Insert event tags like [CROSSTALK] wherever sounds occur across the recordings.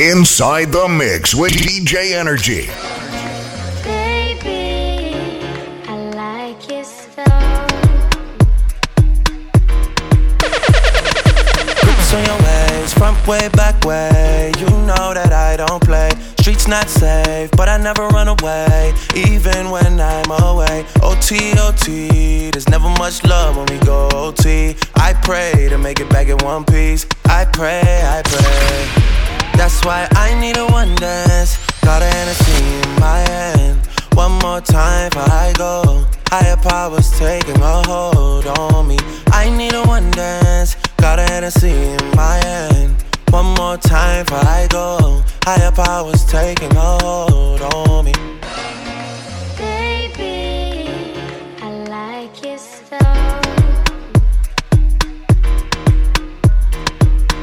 Inside the Mix with DJ Energy. Baby, I like your Grips on your ways, front way, back way. You know that I don't play. Streets not safe, but I never run away, even when I'm away. OT, OT, there's never much love when we go OT. I pray to make it back in one piece. I pray, I pray. That's why I need a one dance. Got a Hennessy in my hand. One more time before I go. Higher powers taking a hold on me. I need a one dance. Got a Hennessy in my hand. One more time before I go. Higher powers taking a hold on me.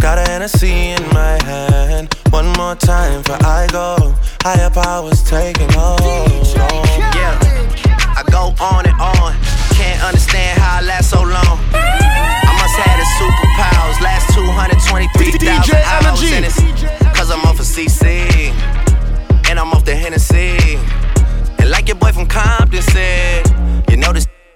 Got a Hennessy in my hand. One more time before I go. Higher powers taking hold. Yeah, I go on and on. Can't understand how I last so long. I must have the superpowers. Last 223,000 DJ hours. And it's cause I'm off of CC. And I'm off the Hennessy. And like your boy from Compton said, you know this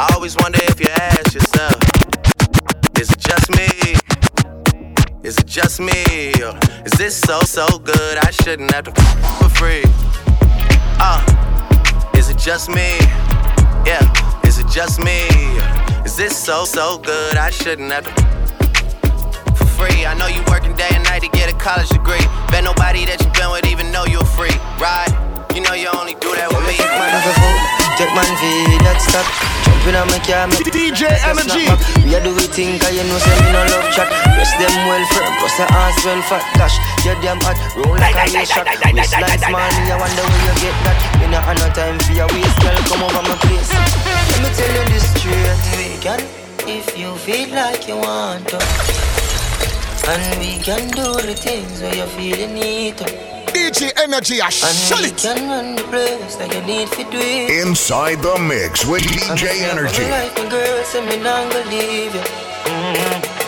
I always wonder if you ask yourself, is it just me? Is it just me? Or is this so, so good I shouldn't have to f- for free? Uh, is it just me? Yeah, is it just me? Is this so, so good I shouldn't have to for free. I know you working day and night to get a college degree. Bet nobody that you've been with even know you're free, right? You know you only do that with me. Man, have a fool. Take man V, that stop. Jumping on my car, make DJ make a Energy. snap. We a do we think, cause you know say me no love chat. Rest them well firm, plus the ass well fat. Gosh, you damn hot, roll like a air shot. Waistline small, me I wonder where you get that. Me not have no time for your waist, girl, come over my place. Let me tell you this straight, we can, if you feel like you want to. And we can do the things where you feel you need to. DJ Energy, I And shut it. can run the place like you need to do it. Inside the Mix with DJ Energy. Girl, say me not gonna leave you.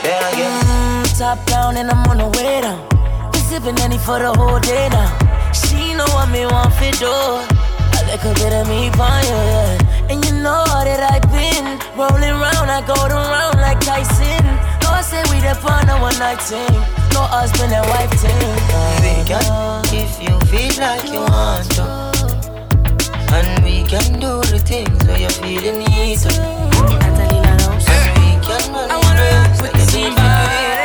There I get. Mm, top down and I'm on the way down. We sipping any for the whole day now. She know what me want for do. A little bit of me fire, yeah. And you know that I've been rolling round, I go around like Tyson. No, I say we the fun a one night thing. No husband and wife thing. We can, if you feel like you want to. And we can do the things where you feel you need to. Catalina knows. And we can run I wanna rock place with like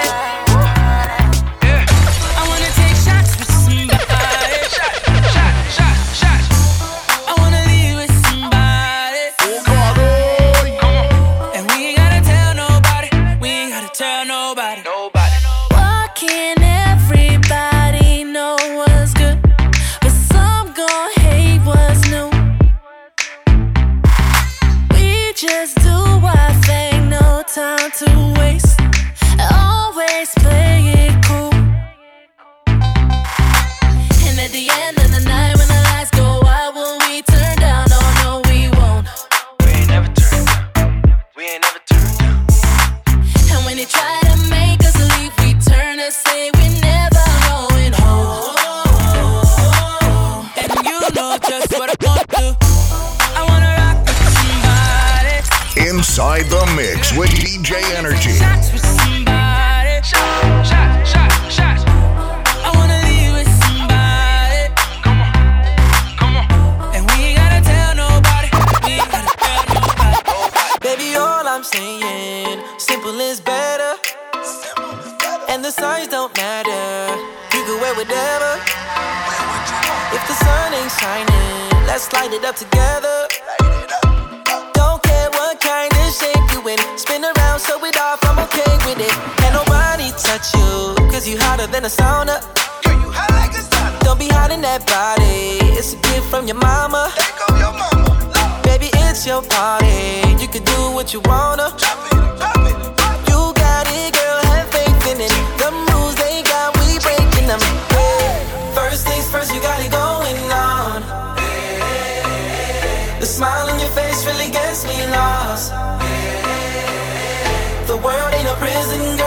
The world ain't a prison, girl,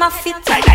my head down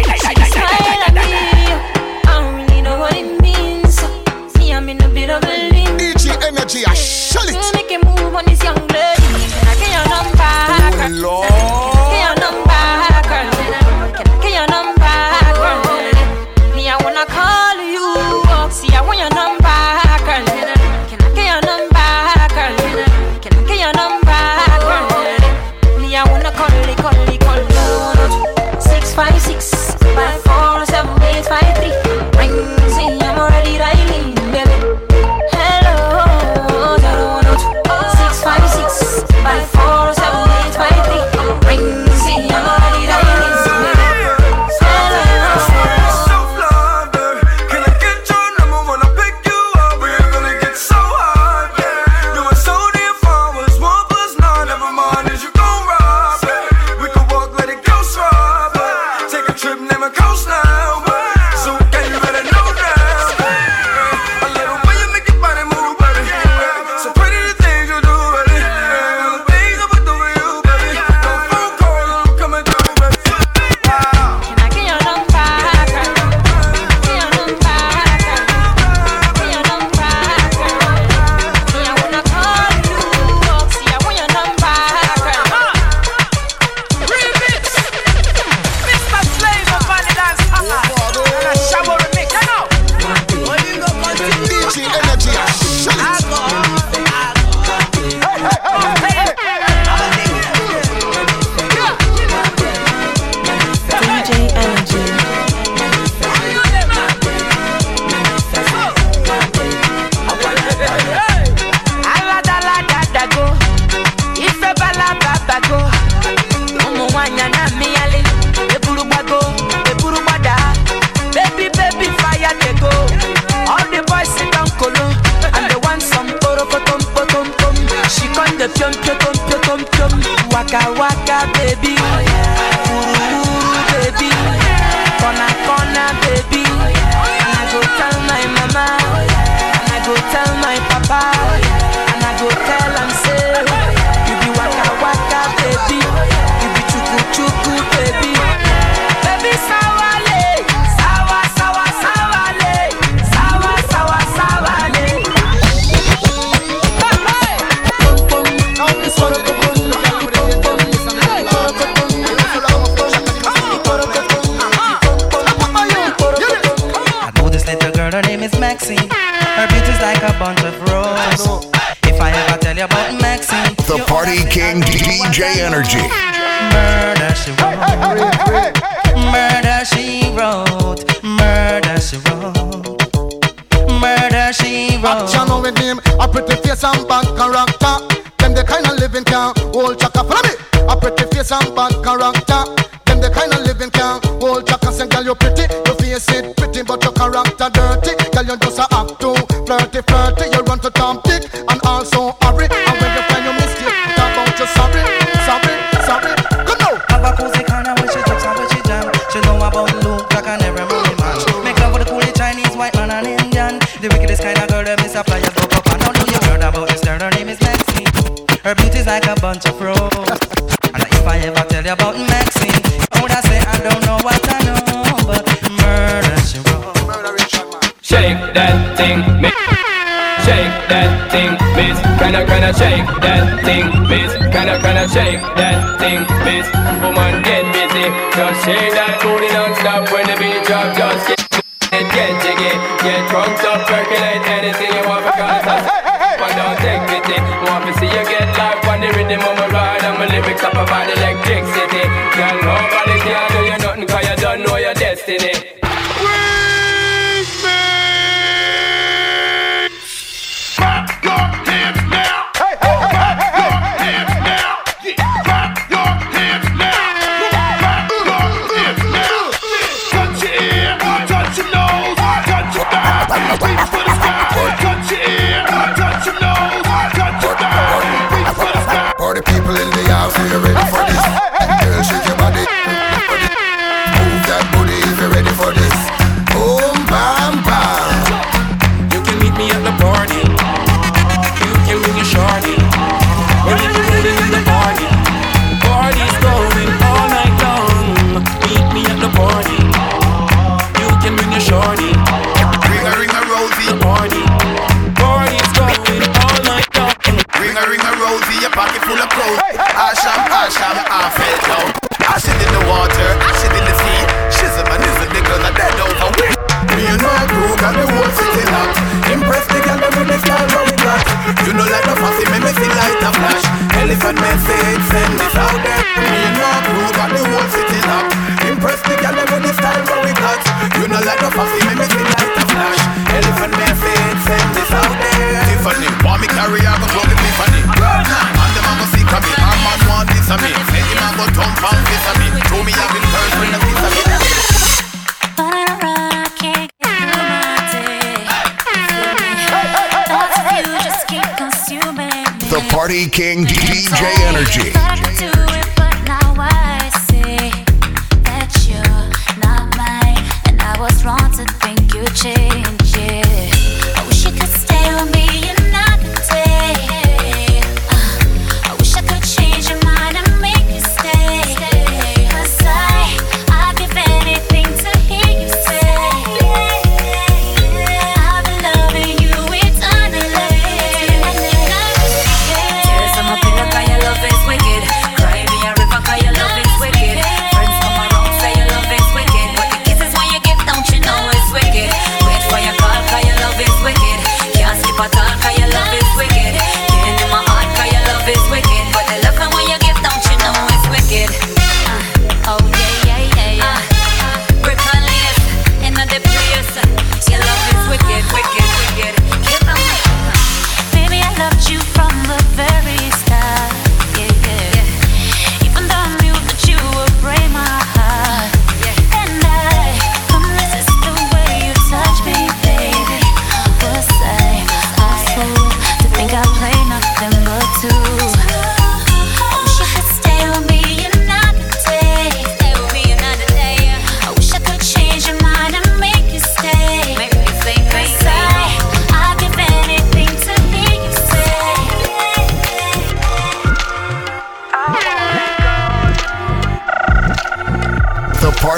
Shake that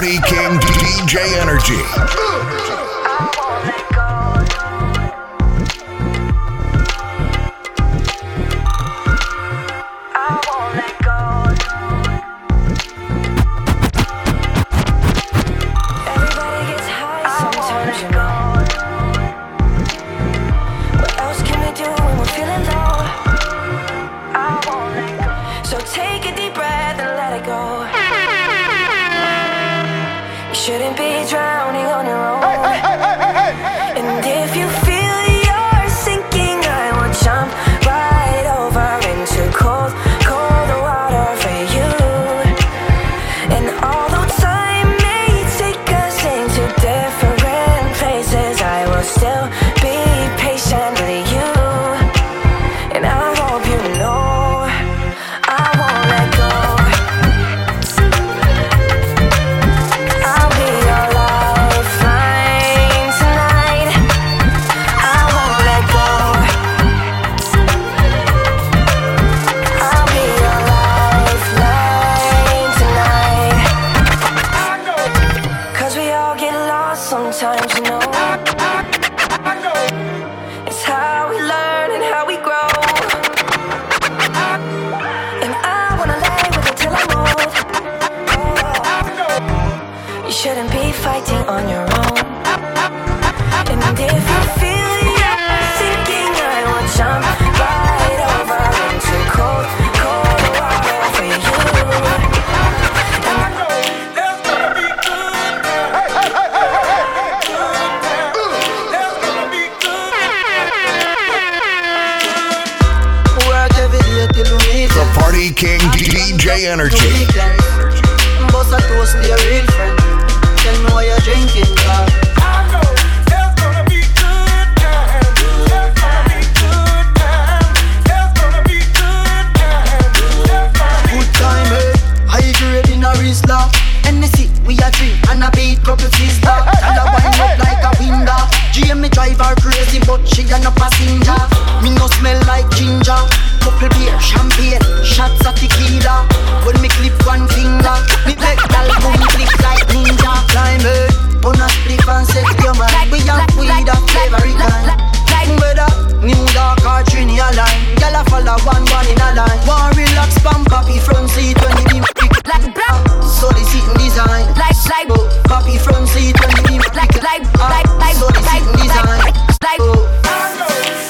Party King DJ Energy. High Energy. Boss a toast to your real friend. Tell me why you're drinking, eh? we are three, and I beat, drop your and I wind up like a window. GM drive her crazy, but she a no passenger. Me no smell like ginger. Couple beer, champagne, shots of tequila. When me clip one finger, me make gal boom click like ninja. Climb it, on a split and set your mind. We have weed of favorite kind. Better, new dark or trini a line. Gal a follow one one in a line. One relax, pump happy front seat when the like black. So they sitting design, like like oh, copy from C20 like like like like so they sitting design, like.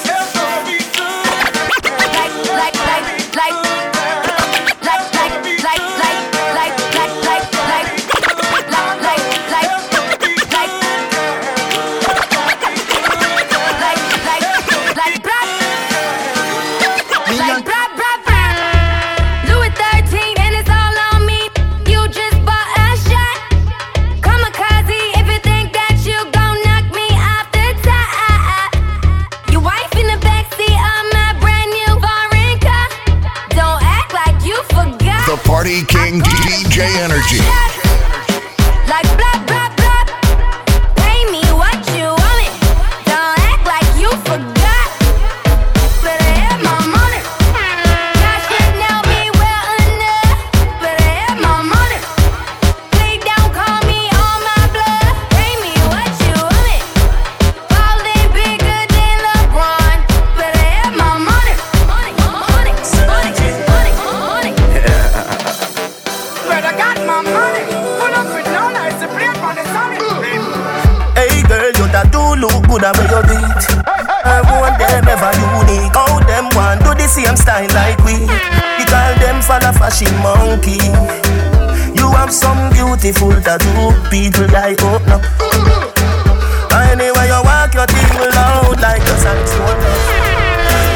Beautiful tattoo. People open up. Anyway, you walk your thing loud like a saxophone.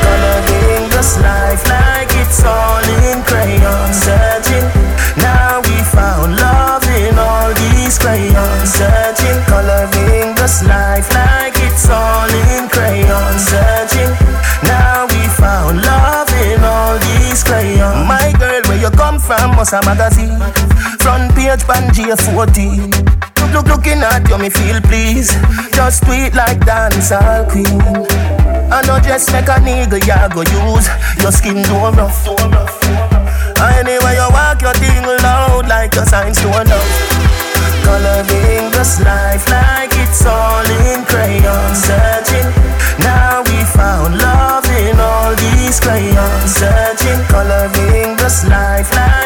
Coloring this life like it's all in crayon. Searching, now we found love in all these crayons. Searching, coloring this life like it's all in crayon. Searching, now we found love in all these crayons. My girl, where you come from, must a magazine you're 14. Look, looking at you, me feel please. Just tweet like dancehall queen. I know just make a nigga, ya go use. Your skin do rough. Anyway, you walk your thing loud like your signs to a. Coloring this life like it's all in crayon searching. Now we found love in all these crayons searching. Coloring this life like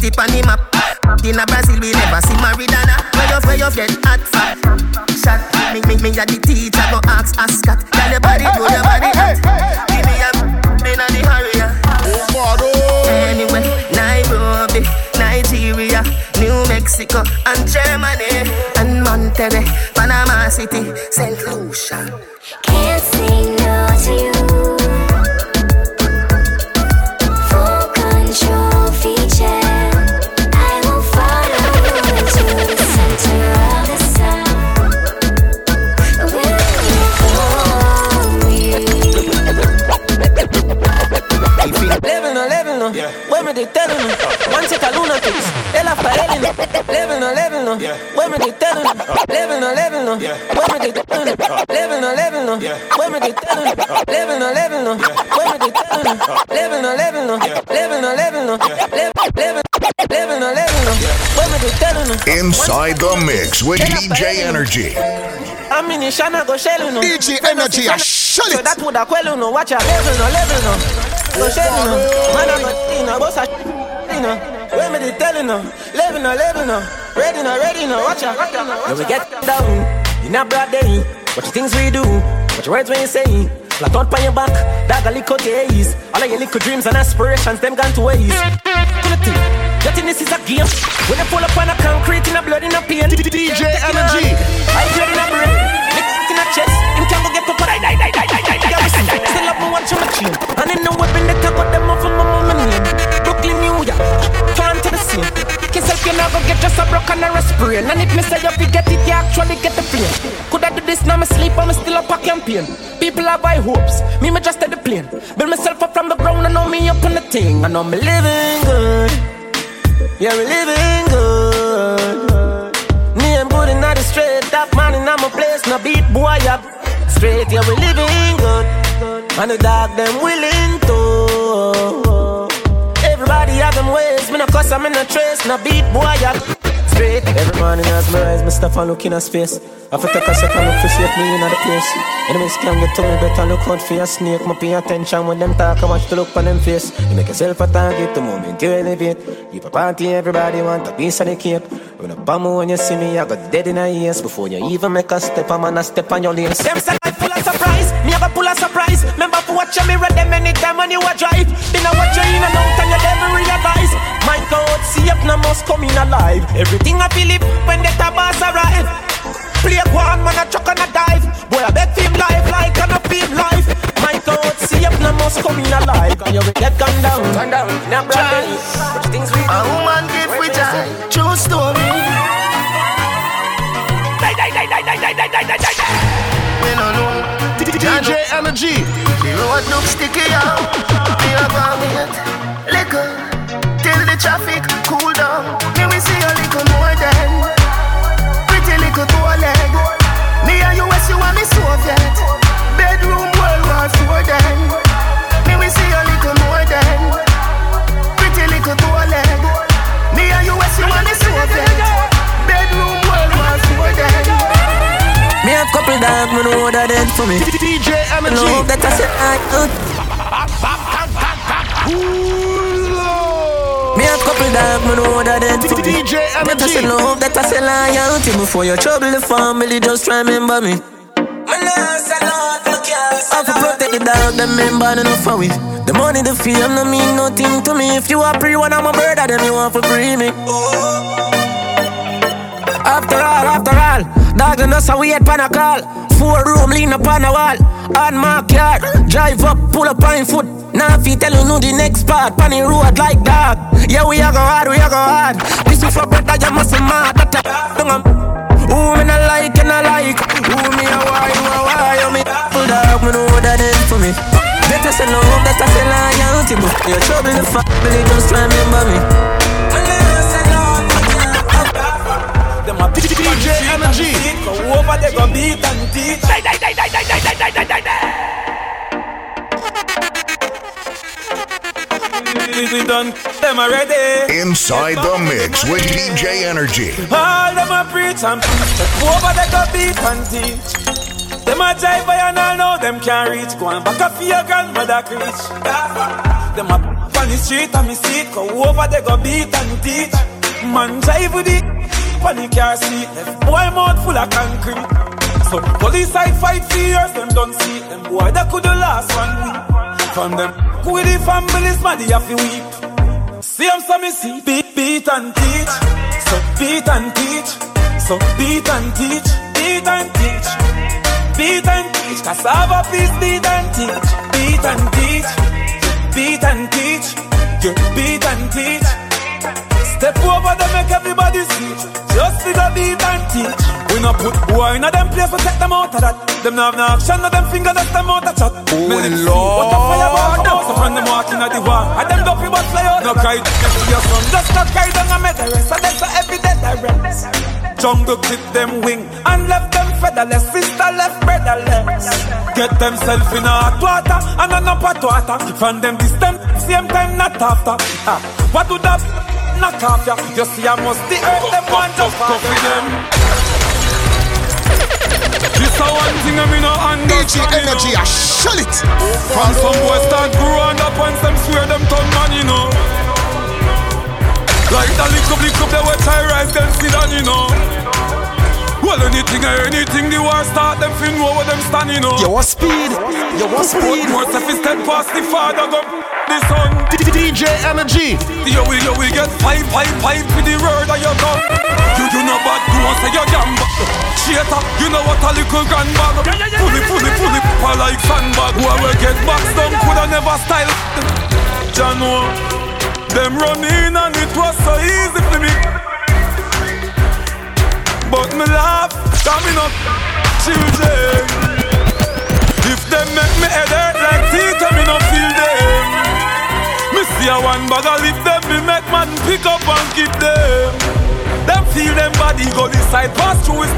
Any city pan the map. In a Brazil we never see Maridana. Where you where you get hot fat? Shot. Me me me a the teacher go ask Ascot. Tell your body do your body hot. Give me a in a the hurry. Oh. Anyway, Nairobi, Nigeria, New Mexico, and Germany, and Monterrey, Panama City, St. Lucia. no. Women que están. Living no, living no. Women que están. Living no, living no. Women que están. Living no, living no. Women que están. Living no, living no. Living no, living no. Living Living no, living no. Women que están. Inside the mix with DJ eh? Energy. I'm in the go shelling no. DJ Energy, I shell it. That would a quello no. Watch a living no, living no. Go shelling no. Man, I'm a, you know, boss a, you. Women they telling no. Living no, living no. Ready no, ready no. Watch a. When we get down in a broad day, what you things we do, what your words when you say. Flat out on your back, dog a little days. All of your little dreams and aspirations, them gone to waste. Pull it in. You think this is a game? When you pull up on a concrete in a blood in a pain. DJ Energy. I blood in a brain. Nick in a chest. Him can go get up and die, die, die, die, die, die, die. Yeah, we still- Still have me watching my chain. And in the weapon they can got them off of You never get just a broken or a sprain. And if me say you forget it, you actually get the plane. Could I do this now? Me sleep, I'm still up a campaign. People have high hopes. Me, me just at the plane. Build myself up from the ground and know me up on the thing. I know me living good. Yeah, we living good. Me, I'm good in the straight. Top man in my place. No beat boy up straight. Yeah, we living good. And the dog them willing to. Them ways. Me no cuss, I'm in a trace. No beat boy up straight. Every morning as me rise, me stop and look in a space. I to take a second look to see if me in the place. Enemies can get to me, better look out for your snake. My pay attention when them talk, I watch to look on them face. You make yourself a target the moment you elevate. Keep a party, everybody want a piece of the cake. When a bomb when you see me, I got dead in a ears. Before you even make a step, I'm gonna step on your lace. Them say life full of surprise, me have a pull of surprise. Remember to watch me read them anytime when you a drive. Then I watch you in and out time, you never realize. My God, see if no must come in alive. Everything I feel it when the tabas arrive. Play one man a chuck and a dive. Boy, I bet him life like an a feel life. My God, see if no must come in alive. And you will get gone down, gone down. Now, brother, things we A woman give with joy, true story. Die, die, die, die, die, die, die, die, die, die. We no know. DJ Energy. The road look sticky out. Me a go wait, liquor till the traffic cool down. Me we see a for me. DJ Love Energy. that I said I could. Me have couple dog, me know that dead for me. DJ That I Energy. said love, that I said loyalty. Before you trouble the family, just try remember me. I have to protect the dog, them member enough for it. The money, the fame, no mean nothing to me. If you are pre one, I'm a brother, then you want to free me. After all, after all, dog and us a wait pan a call. Four room lean up on a wall. On my car, drive up, pull up on foot. Now if you tell you know the next part, pan the road like dog. Yeah, we a go hard, we a go hard. This is for brother, you must be mad. That am. Um, who me not like and I like. Who me a why, you a why, you me full dog, me know that is for me. I say that I say loyalty. But you trouble the family, just remember me. DJ Energy. Go over there, go beat and teach. Die, die, die, die, die, die, die, die, die, die, die. we, done them already. Inside the mix with DJ Energy. All them a preach and but over they go beat and teach. Them a jive and I know them can't reach. Go and back up for your grandmother preach. Them a on the street and me see it. Go over they go beat and teach. Man jive with it, on the car seat. Left boy mouth full of concrete. So police side fight for years, them don't see. Them boy that could the last one week. From them, who the families, man, they have to weep. See them, so me see, beat, beat and teach. So beat and teach. So beat and teach, beat and teach. Beat and teach, cassava peace, beat and teach. Beat and teach, beat and teach. You beat and teach. Step over them, make everybody see. Just figure beat and teach. We no put boy in a them place, we take them out of that. Them no have no action, no them finger, that's them out of chat. Oh Lord. What a fire ball, now so when them walking at the war. And them dopey but fly out. No cry, just to your son, just not cry and make the rest. That's every day the rest. Jungle clip them wing and left them featherless. Sister left brotherless. Get themself in a hot water and an up hot water. From them distant, same time not after. Ah, what do that knock off ya? You see, I must the earth them want to fuck them. This a one thing I me no DJ understand. Energy, you I know. shut it. From some boys start growing up and some swear them turn man, you know. Like the lick up, lick up, they will try rise them sit down, you know. Well, anything or anything, the war start, them fin know where them stand, you know. You want speed? You want Put speed? more if he step past the father, go the son. DJ Energy. Yo, we, yo, we get pipe, pipe, pipe with the word of your tongue. You, you know bad, you want say you're gamba. Shater, uh, you know what a little grand bag. Fully, fully, fully, pa like sandbag. Who will get boxed down, coulda never style. Jano, them run in and it was so easy for me. But me laugh, coming up, children. If them make me head hurt like teeth, me no feel them. Me see a one bag of lip them, me make man pick up and keep them. Them feel them body go this side pass through his.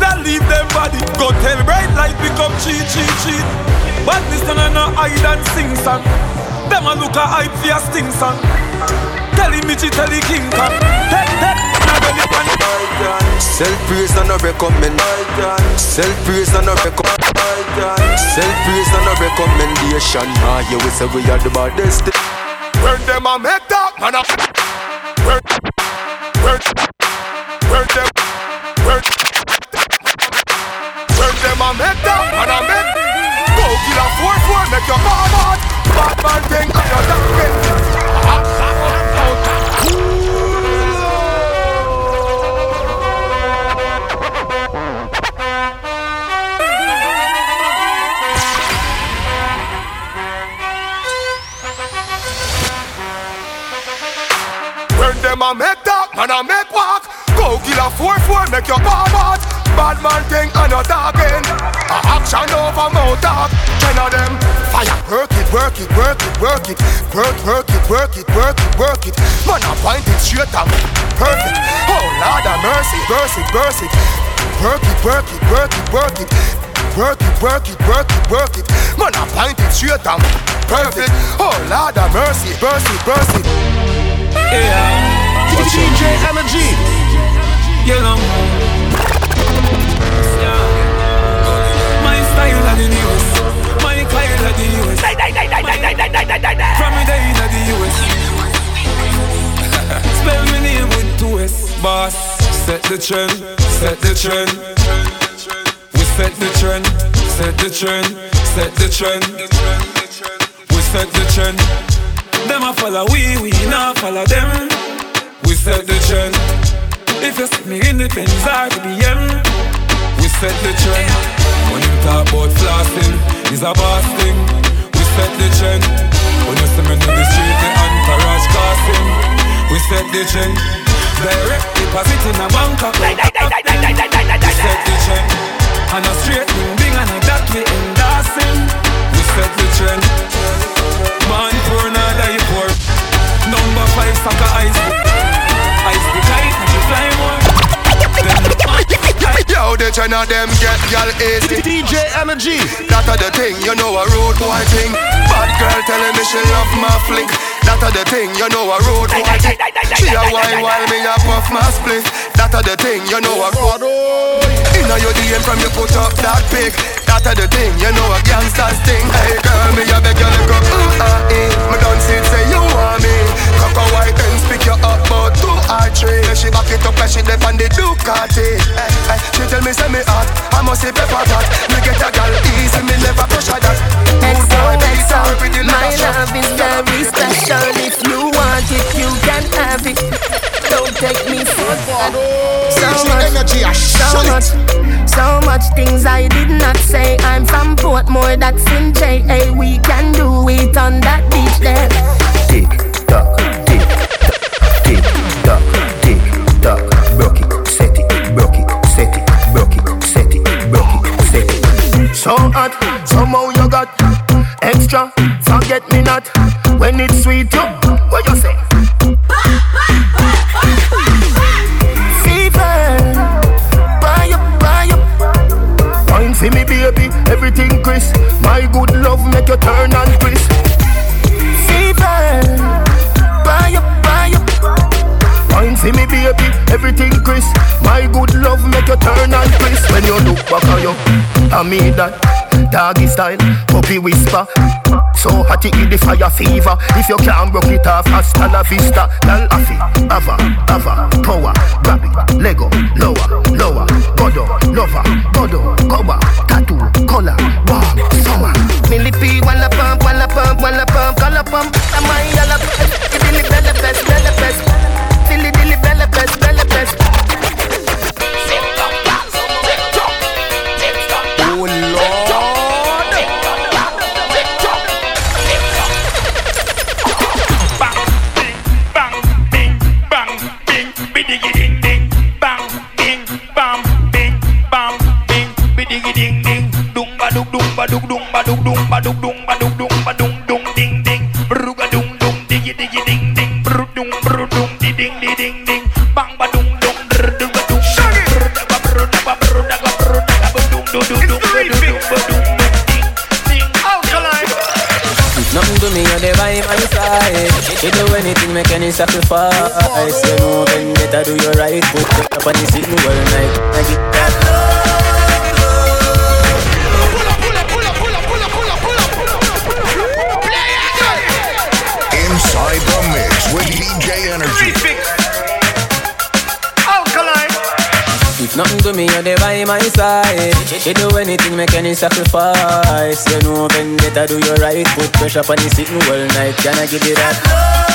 They leave them body go tell bright light become cheat cheat cheat. But this one a no hide and sing song. Them a look a hype for a sting song. Tell him Mitchy, tell the King now belly pan. Self praise and no recommend. Self praise and no recommendation. Ah, you will say we are the baddest. When them a make that man When When When them When them a make that man a Go kill a four four make your bomb out Bad man thing and your ducking them a make talk, man a make walk Go kill a 4-4, make your bomb out Bad man thing and your talking A action over mouth talk Ten of them fire Work it, work it, work it, work it Work, work it, work it, work it, work it Man a point it straight and perfect Oh Lord of mercy, burst it Work it, work it, work it, work it Work it, work it, work it, work it Man a point it straight and perfect Oh Lord of mercy, burst it, burst it DJ Energy. You know. My style of the news. My style of the news. From the day of the US. [LAUGHS] Spell my name with two S. Boss. Set the trend. Set the trend. We set the trend. Set the trend. Set the trend. We set the trend. Them a follow we, we not follow them. We set the trend. If you see me in the Benz or the BM, we set the trend. When you talk about flossing, it's a boss thing. We set the trend. When you see me in the street, the entourage casting, we set the trend. Direct deposit in a bank account. We set the trend. And a straight thing, big and a that we endorsing. We set the trend. Man poor, not die poor. Number five, sucker ice. Ice the kite, and you fly more. Yo, the of them get gal easy. DJ Energy. That are the thing, you know a rude boy thing. Bad girl telling me she love my flick. That are the thing, you know a rude boy thing. She a wine while me a puff my split. That are the thing, you know a rude Inna your DM from you put up that pic. That are the thing, you know a gangster's thing. Hey girl, me a beg you look up. Mm, ah, eh. Me done see say you want me. Cock a white and pick you up, but two or three. She back it up like she dip on the Ducati. Hey, hey. She tell me say me hot, I must say pepper that. Me get a girl easy, me never push her that. Good boy, with the My love is very special. If you want it, you can have it. Don't take me for So much, so much, so much things I did not say. I'm from Portmore, that's in J. Hey, we can do it on that beach there. Tick tock, tick tock, tick tock, tick tock. Broke it, set it, broke it, set it, broke it, set it, broke it, set it. So hot, somehow you got extra. Forget me not when it's sweet. You, everything crisp. My good love make you turn and crisp. Fever, buy up, buy. Wine for me, baby, everything crisp. My good love make you turn and crisp. When you look back at you, I mean that. Doggy style, puppy whisper. So hot it the fire fever. If you can't rock it off, hasta la vista. Dal afi, ava, ava, power, grab Lego, lower, lower, godo, lover, godo, cover, color, warm, summer. Millipede, wanna pump, wanna pump, wanna pump, color pump. Am I yellow? Ba dug dung ba dug dung ba dug dung ba dug dung ba dug dung ding ding, ruga dung dung digi digi ding ding, bru dung bru dung di ding di ding ding, bang ba dung dung dr dung ba dung, bru da ba bru da ba bru da ba bru da ba dung dung dung dung ba dung dung ba dung dung ding ding, alkaline. Nothing to me, you're the by my side. You do anything, make any sacrifice. You know, then better do your right. Put up on the sitting all night. I get that to me, you're the by my side. You do anything, make any sacrifice. You know, then better do your right. Put pressure on the sitting all night. Can I give you that?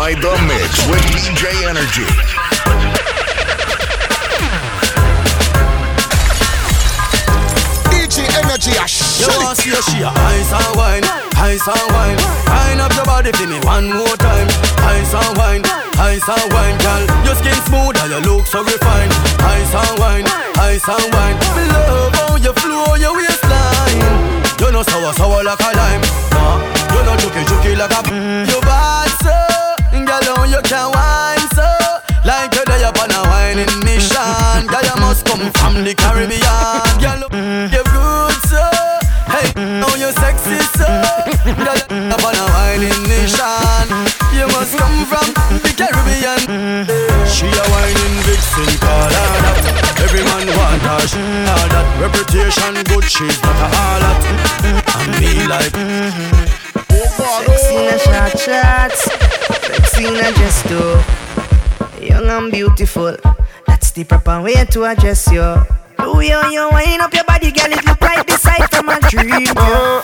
Inside the mix with DJ Energy. DJ Energy, I You shut want it. to she a ice and wine, ice and wine. Wind up your body, feel me one more time. Ice and wine, ice and wine, girl. Your skin smooth and your look so refined. Ice and wine, ice and wine. Me love how you flow your waistline. You know sour, sour like a lime. Nah, you know juky, juky like a. Mm. You bad so, girl. Girl, you can wine so. Like you're there upon a whining mission. Girl, you must come from the Caribbean. Girl, you're good so. Hey, now you're sexy so. Girl, upon a whining mission. You must come from the Caribbean. She a whining vixen, call her that. Every man want her, she all that. Reputation good, she's not a harlot. And me like in a short shots, sexy in a dress too. Young and beautiful, that's the proper way to address you. Way how you wind up your body, girl, it look like the sight from a dream. Yeah.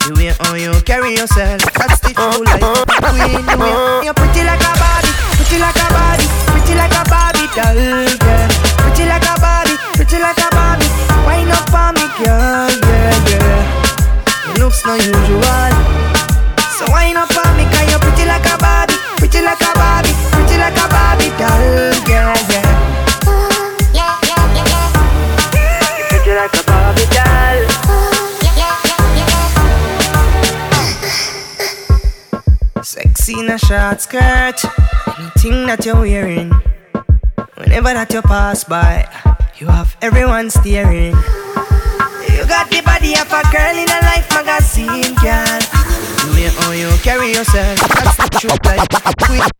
The way how you carry yourself, that's the true life queen. The way you're pretty like a Barbie, pretty like a Barbie, pretty like a Barbie doll, yeah. Pretty like a Barbie, pretty like a Barbie. Wind up for me, girl, yeah, yeah. It looks no usual. So wind up on me, cause you're pretty like a Barbie, pretty like a Barbie, pretty like a Barbie doll, yeah, yeah. You're like a Barbie doll. Sexy in a short skirt, anything that you're wearing. Whenever that you pass by, you have everyone staring. You got the body of a girl in a life magazine, girl. The way how you carry yourself, that's the truth like.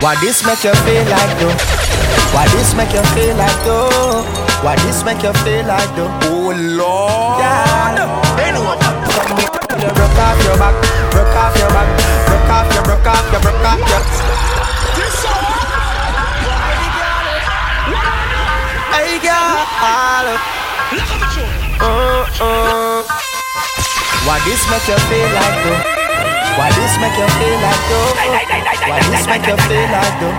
Why this make you feel like though? Why this make you feel like though? Why this make you feel like though? Oh Lord, yeah. They know what Come here, you broke off your back, broke off your back, broke off your, broke off your, broke off your. Hey, girl. Uh, uh. Why this make you feel like though? Why this make you feel like though? Why this make you feel like though?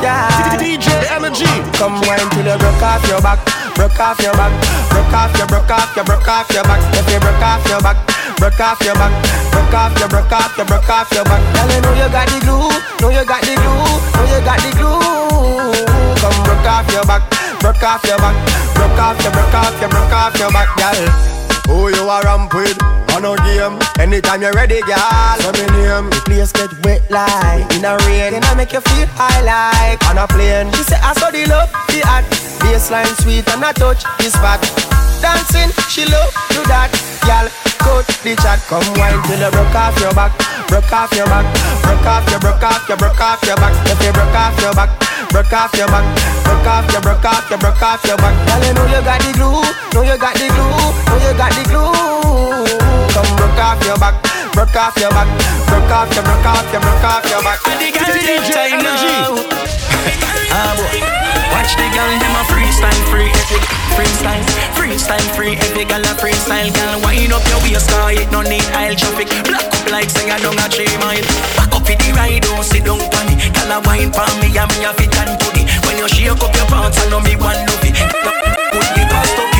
Yeah. DJ Energy. Come wine till you broke off your back, broke off your back, broke off your, broke off your, broke off your back. If you broke off your back, broke off your back, broke off your, broke off your, broke off your back. Girl, you know you got the glue, know you got the glue, know you got the glue. Come broke off your back, broke off your back, broke off your, broke off your, broke off your back, girl. Who you a ramp with? On a game. Anytime you're ready, girl. Say me name. The place get wet like in a rain, and I make you feel high like on a plane. She say I saw the love, the art, baseline sweet and I touch the spot. Dancing, she love do that, girl. Cut the chat, come wine till you broke off your back, broke off your back, broke off your, broke off your, broke off your back. If you broke off your back, broke off your back, broke off your, broke off your, broke off your back. Girl, you know you got the glue, know you got the glue, know you got the glue. Come broke off your back, broke off your back, broke off your, broke off your, broke off your back. DJ Energy. Ah boy, watch the girl them a freestyle free epic, freestyle, freestyle free epic, girl a freestyle, girl wind up your waist, cause it no need aisle traffic. Black up like say I don't a three mile. Back up in the ride, don't sit down on me. Girl a wine for me and me a fit and booty. When you shake up your pants, I know me one love it. Put the past up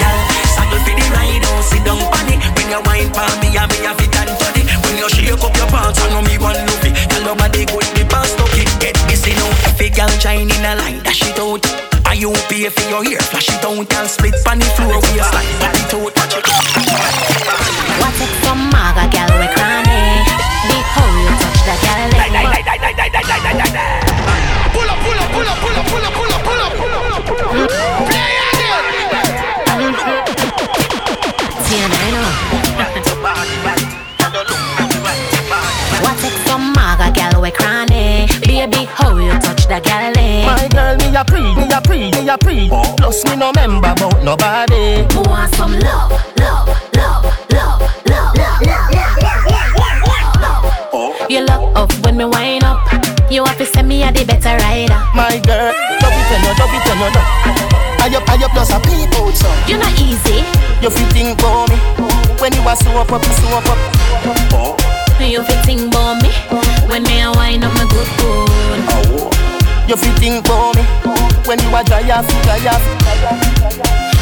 girl. Saddle for the ride, don't sit down on it. When wine for me and me a fit and body. When you shake up your pants, I know me one love it. Girl nobody good the past up. Get busy now, if a girl shine in a line, dash it out. Are you pay for your hair? Flash it out and split on the floor. We a slide, pop it out, watch it. What's it from Maga, gal, we cranny? Behold, you touch the gal, Pull up, pull up, pull up, pull up, pull up, pull up, pull up, pull up, you the gal, My girl, me a pre, me a pre, me a pre. Plus me no member about nobody. Who want some love, love, love, love, love, love, love, love, love, love. You look up when me wind up. You have to send me a the better rider. My girl, love it when you, love it when you know. I up, I up, plus a people so. You're not easy. You feel think for me when you are so up, up, so up, up. You fit think about me when me a wind up my good good. Oh. You feel think for me when you are dry off, dry off.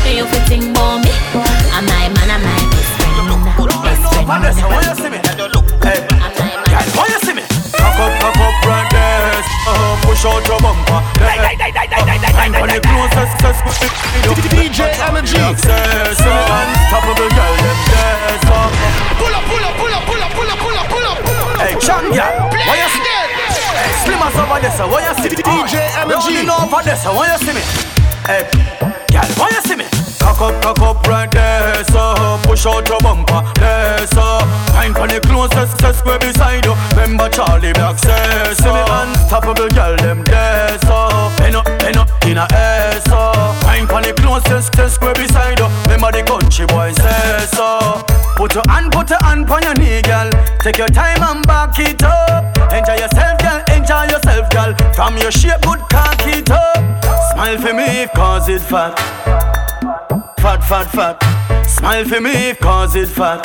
You fit think about me. I'm my man, I'm my best friend. Best friend. Vanessa, why you see me? Hey, girl, why you see me? Cock up, cock up, right there. Uh, push out your bumper. Time for the closest, success, DJ Energy. Success, unstoppable girl, them there. So, Pull up, pull up, pull up, pull up, pull up, pull up, pull up. hey, champ, yeah. Why you see me? over this, what you see me? DJ Energy. Rolling over this, what you see me? Hey, girl, what you see me? Cock up, cock up right there, so Push out your bumper, there, so Find for the closest, set square beside you Remember Charlie Black says so See me unstoppable girl, them there, so Pen up, pen up, in a air, so Find for the closest, set square beside you Remember the country boy says so Put your hand, put your hand on your knee, girl Take your time and back it up Enjoy yourself, girl, enjoy yourself, girl From your shape, good cock it up Smile for me, cause it fat Fat, fat, fat. Smile for me, cause it fat.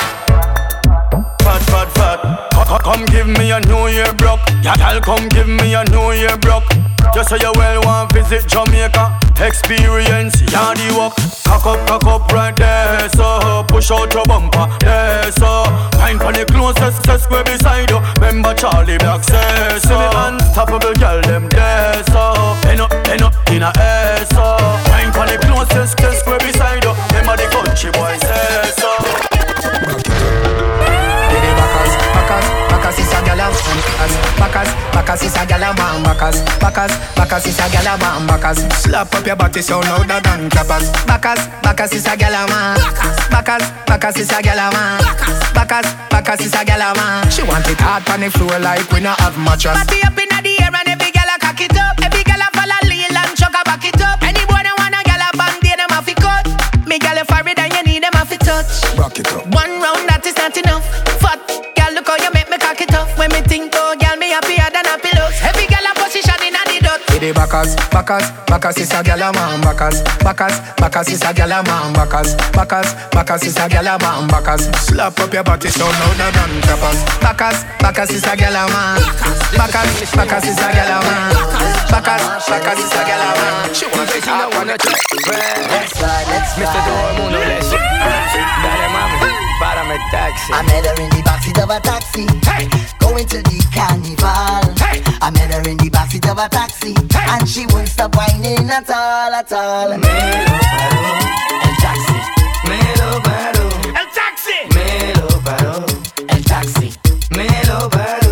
Fat, fat, fat. Co- Come give me a New Year broke. Yeah, come give me a New Year broke. Just so you well want to visit Jamaica. Experience yardy walk. Cock up, cock up right there. So push out your bumper. There, so find for the closest square beside you. Remember Charlie Black says so. Unstoppable girl them there. So pen up, pen up in a air. So find for the closest square beside you. Remember the country boy says so. Bacchus, Bacchus is a gal a man Bacchus, Bacchus, Bacchus is a gal a man Bacchus Slap up your body so louder than clappers Bacchus, Bacchus is a gal a man Bacchus, Bacchus is a gal a man Bacchus, Bacchus is a gal a man She want it hard on the floor like we not have mattress Party up inna the air and every gal a cock it up. Every gal a follow lean and chuck a back it up. Any boy that want a gal a band, they them have to cut. Me gal a forehead and you need them have to touch. Rock it up One round that is not enough. Fat gal, look how you make me cock it off. When me think the. Did it Bacchus, Bacchus, Bacchus is a gal a man Bacchus, Bacchus, Bacchus is a gal a man Bacchus, Bacchus, Bacchus is a gal a man Bacchus Slap up your body so louder than clappers Bacchus, Bacchus is a gal a man Bacchus, Bacchus is a gal a man Bacchus, Bacchus is a gal a man She want to see one of Let's ride, let's ride. Mr. Todo el mundo le dice, Dale mami, párame el taxi. I met her in the backseat of a taxi. Hey. Going to the carnival. Hey. I met her in the backseat of a taxi. Hey. And she won't stop whining at all, at all. Me lo paró el taxi. Me lo paró. El taxi. Me lo paró el taxi. Me lo paró.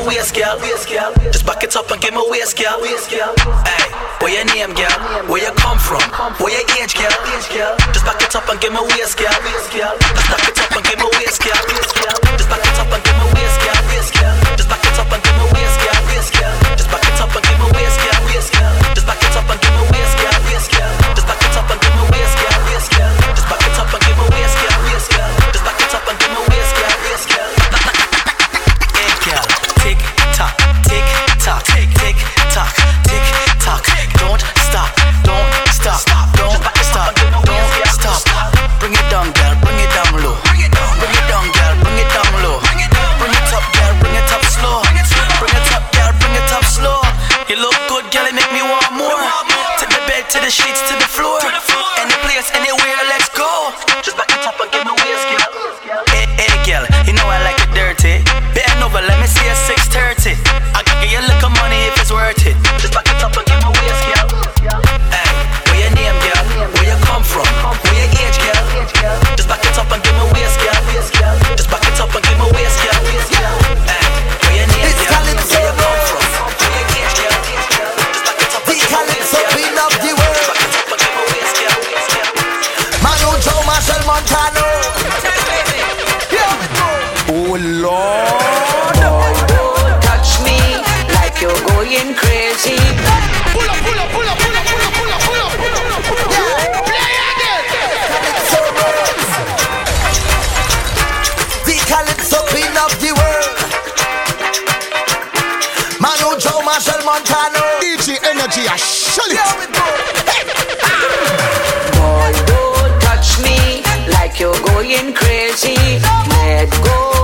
me waist, girl. Just back it up and give my waist, girl. Hey, where your name, girl? Where you come from? Where your age, girl? Just back it up and give my waist, girl. Just back it up and give my waist, girl. Just back it up and give my waist. energy, I shut it. Boy, don't touch me like you're going crazy. Let go.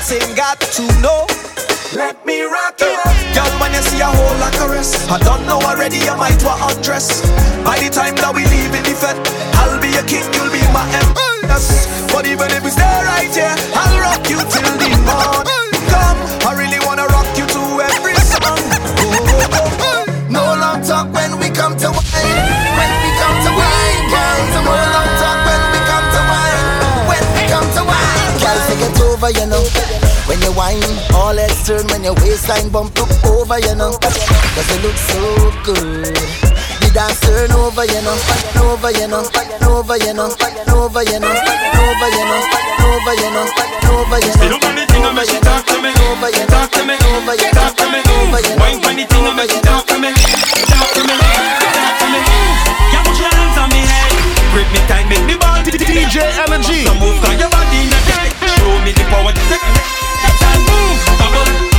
thing got to know. Let me rock you. Girl, when you see a whole lot of rest, I don't know already, you might want undress. By the time that we leave in the fed, I'll be a king, you'll be my empress. But even if we stay right here, I'll rock you till the morning. Come, time. All heads turn when your waistline bump up over, you know. Cause you look so good. The dance turn over, you know. Over, you know. Over, you know. Over, you know. Over, you know. Over, you know. Over, you know. You don't want anything over, she talk to me. Over, you talk to me. Over, you talk to me. Over, you know. Wine for anything over, she talk to me. Talk to me. Talk to me. Yeah, put your hands on me head. Grip me tight, make me ball. DJ Energy. Move your body in. Show me the power to take. Move, bubble,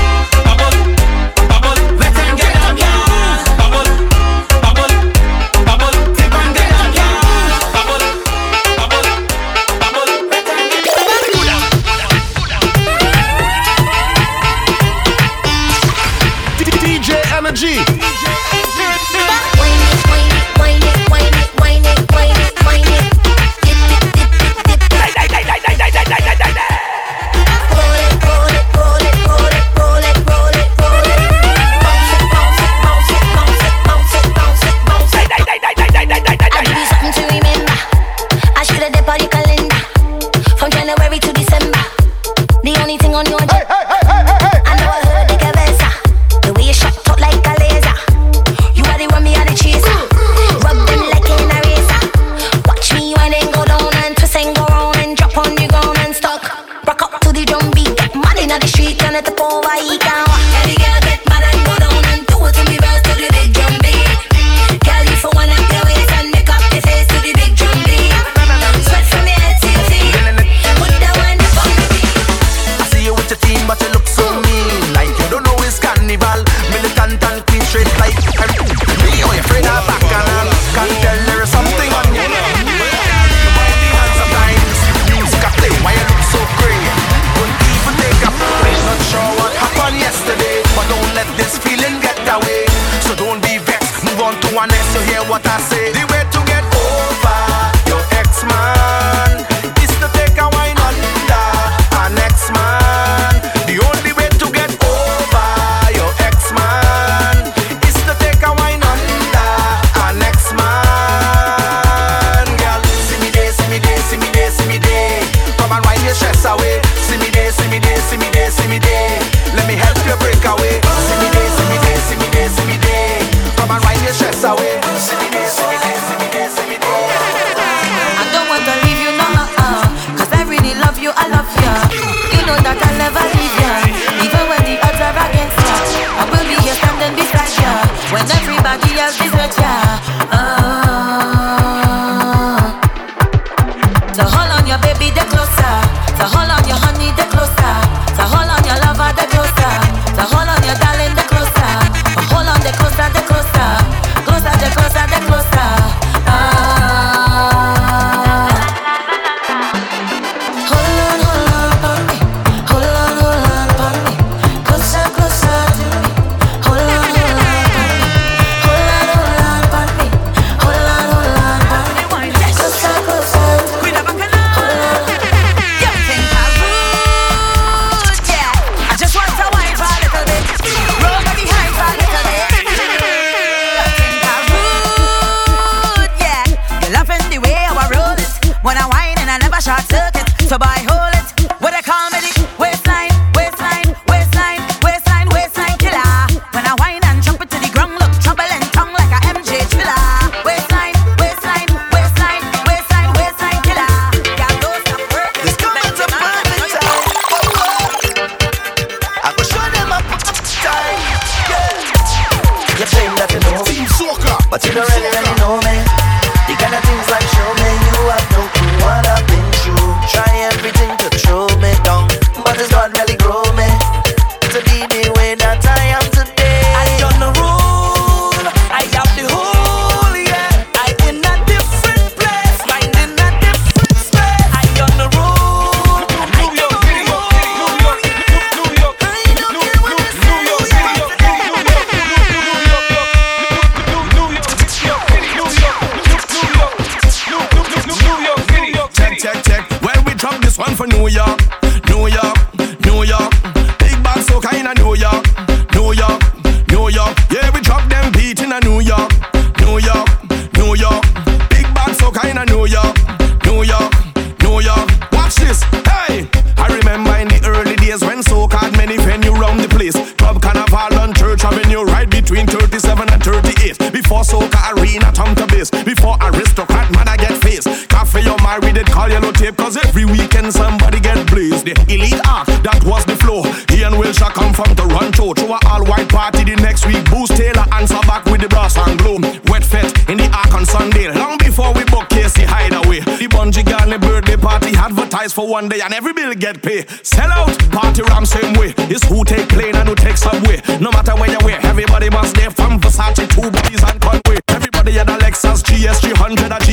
Ark on Sunday. Long before we book Casey Hideaway. The bungee girl and the birthday party advertised for one day and every bill get paid. Sell out, party ram same way. It's who take plane and who take subway. No matter where you wear, everybody must stay from Versace, two bodies and Conway. Everybody had a Lexus GS300 and G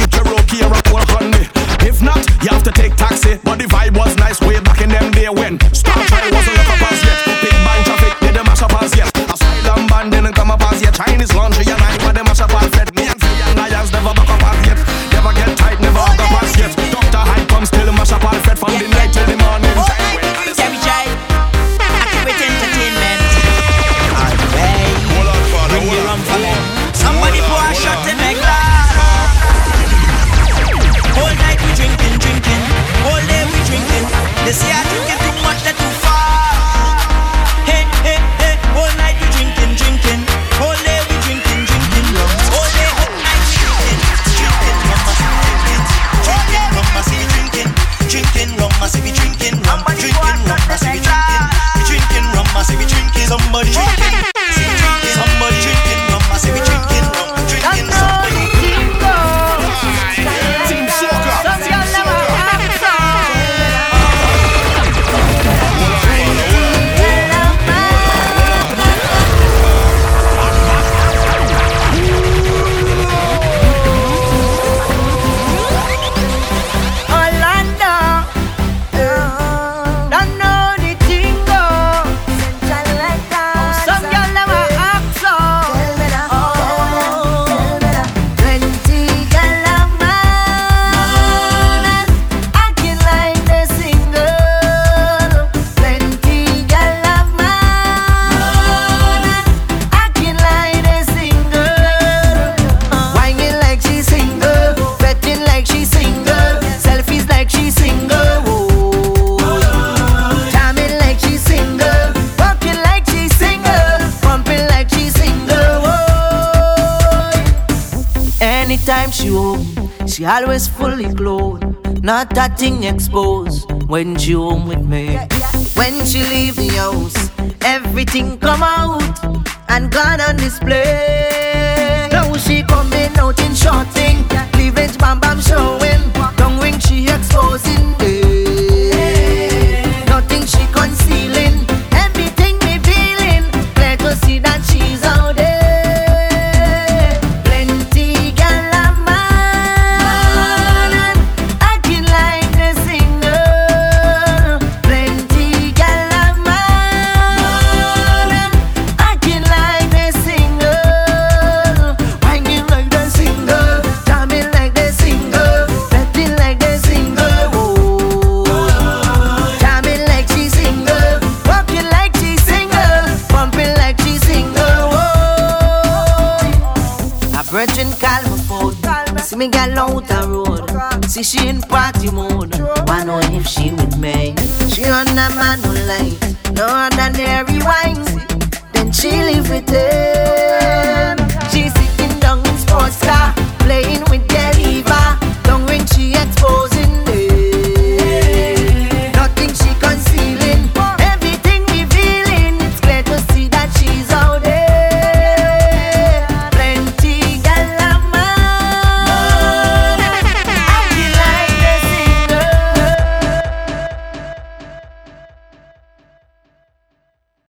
time she home, she always fully clothed, not that thing exposed when she home with me. When she leave the house, everything come out and gone on display. Now she coming out in short thing, cleavage bam bam showing, tongue ring she exposing. see she in party mode. Why know if she with me? She on a man who like, no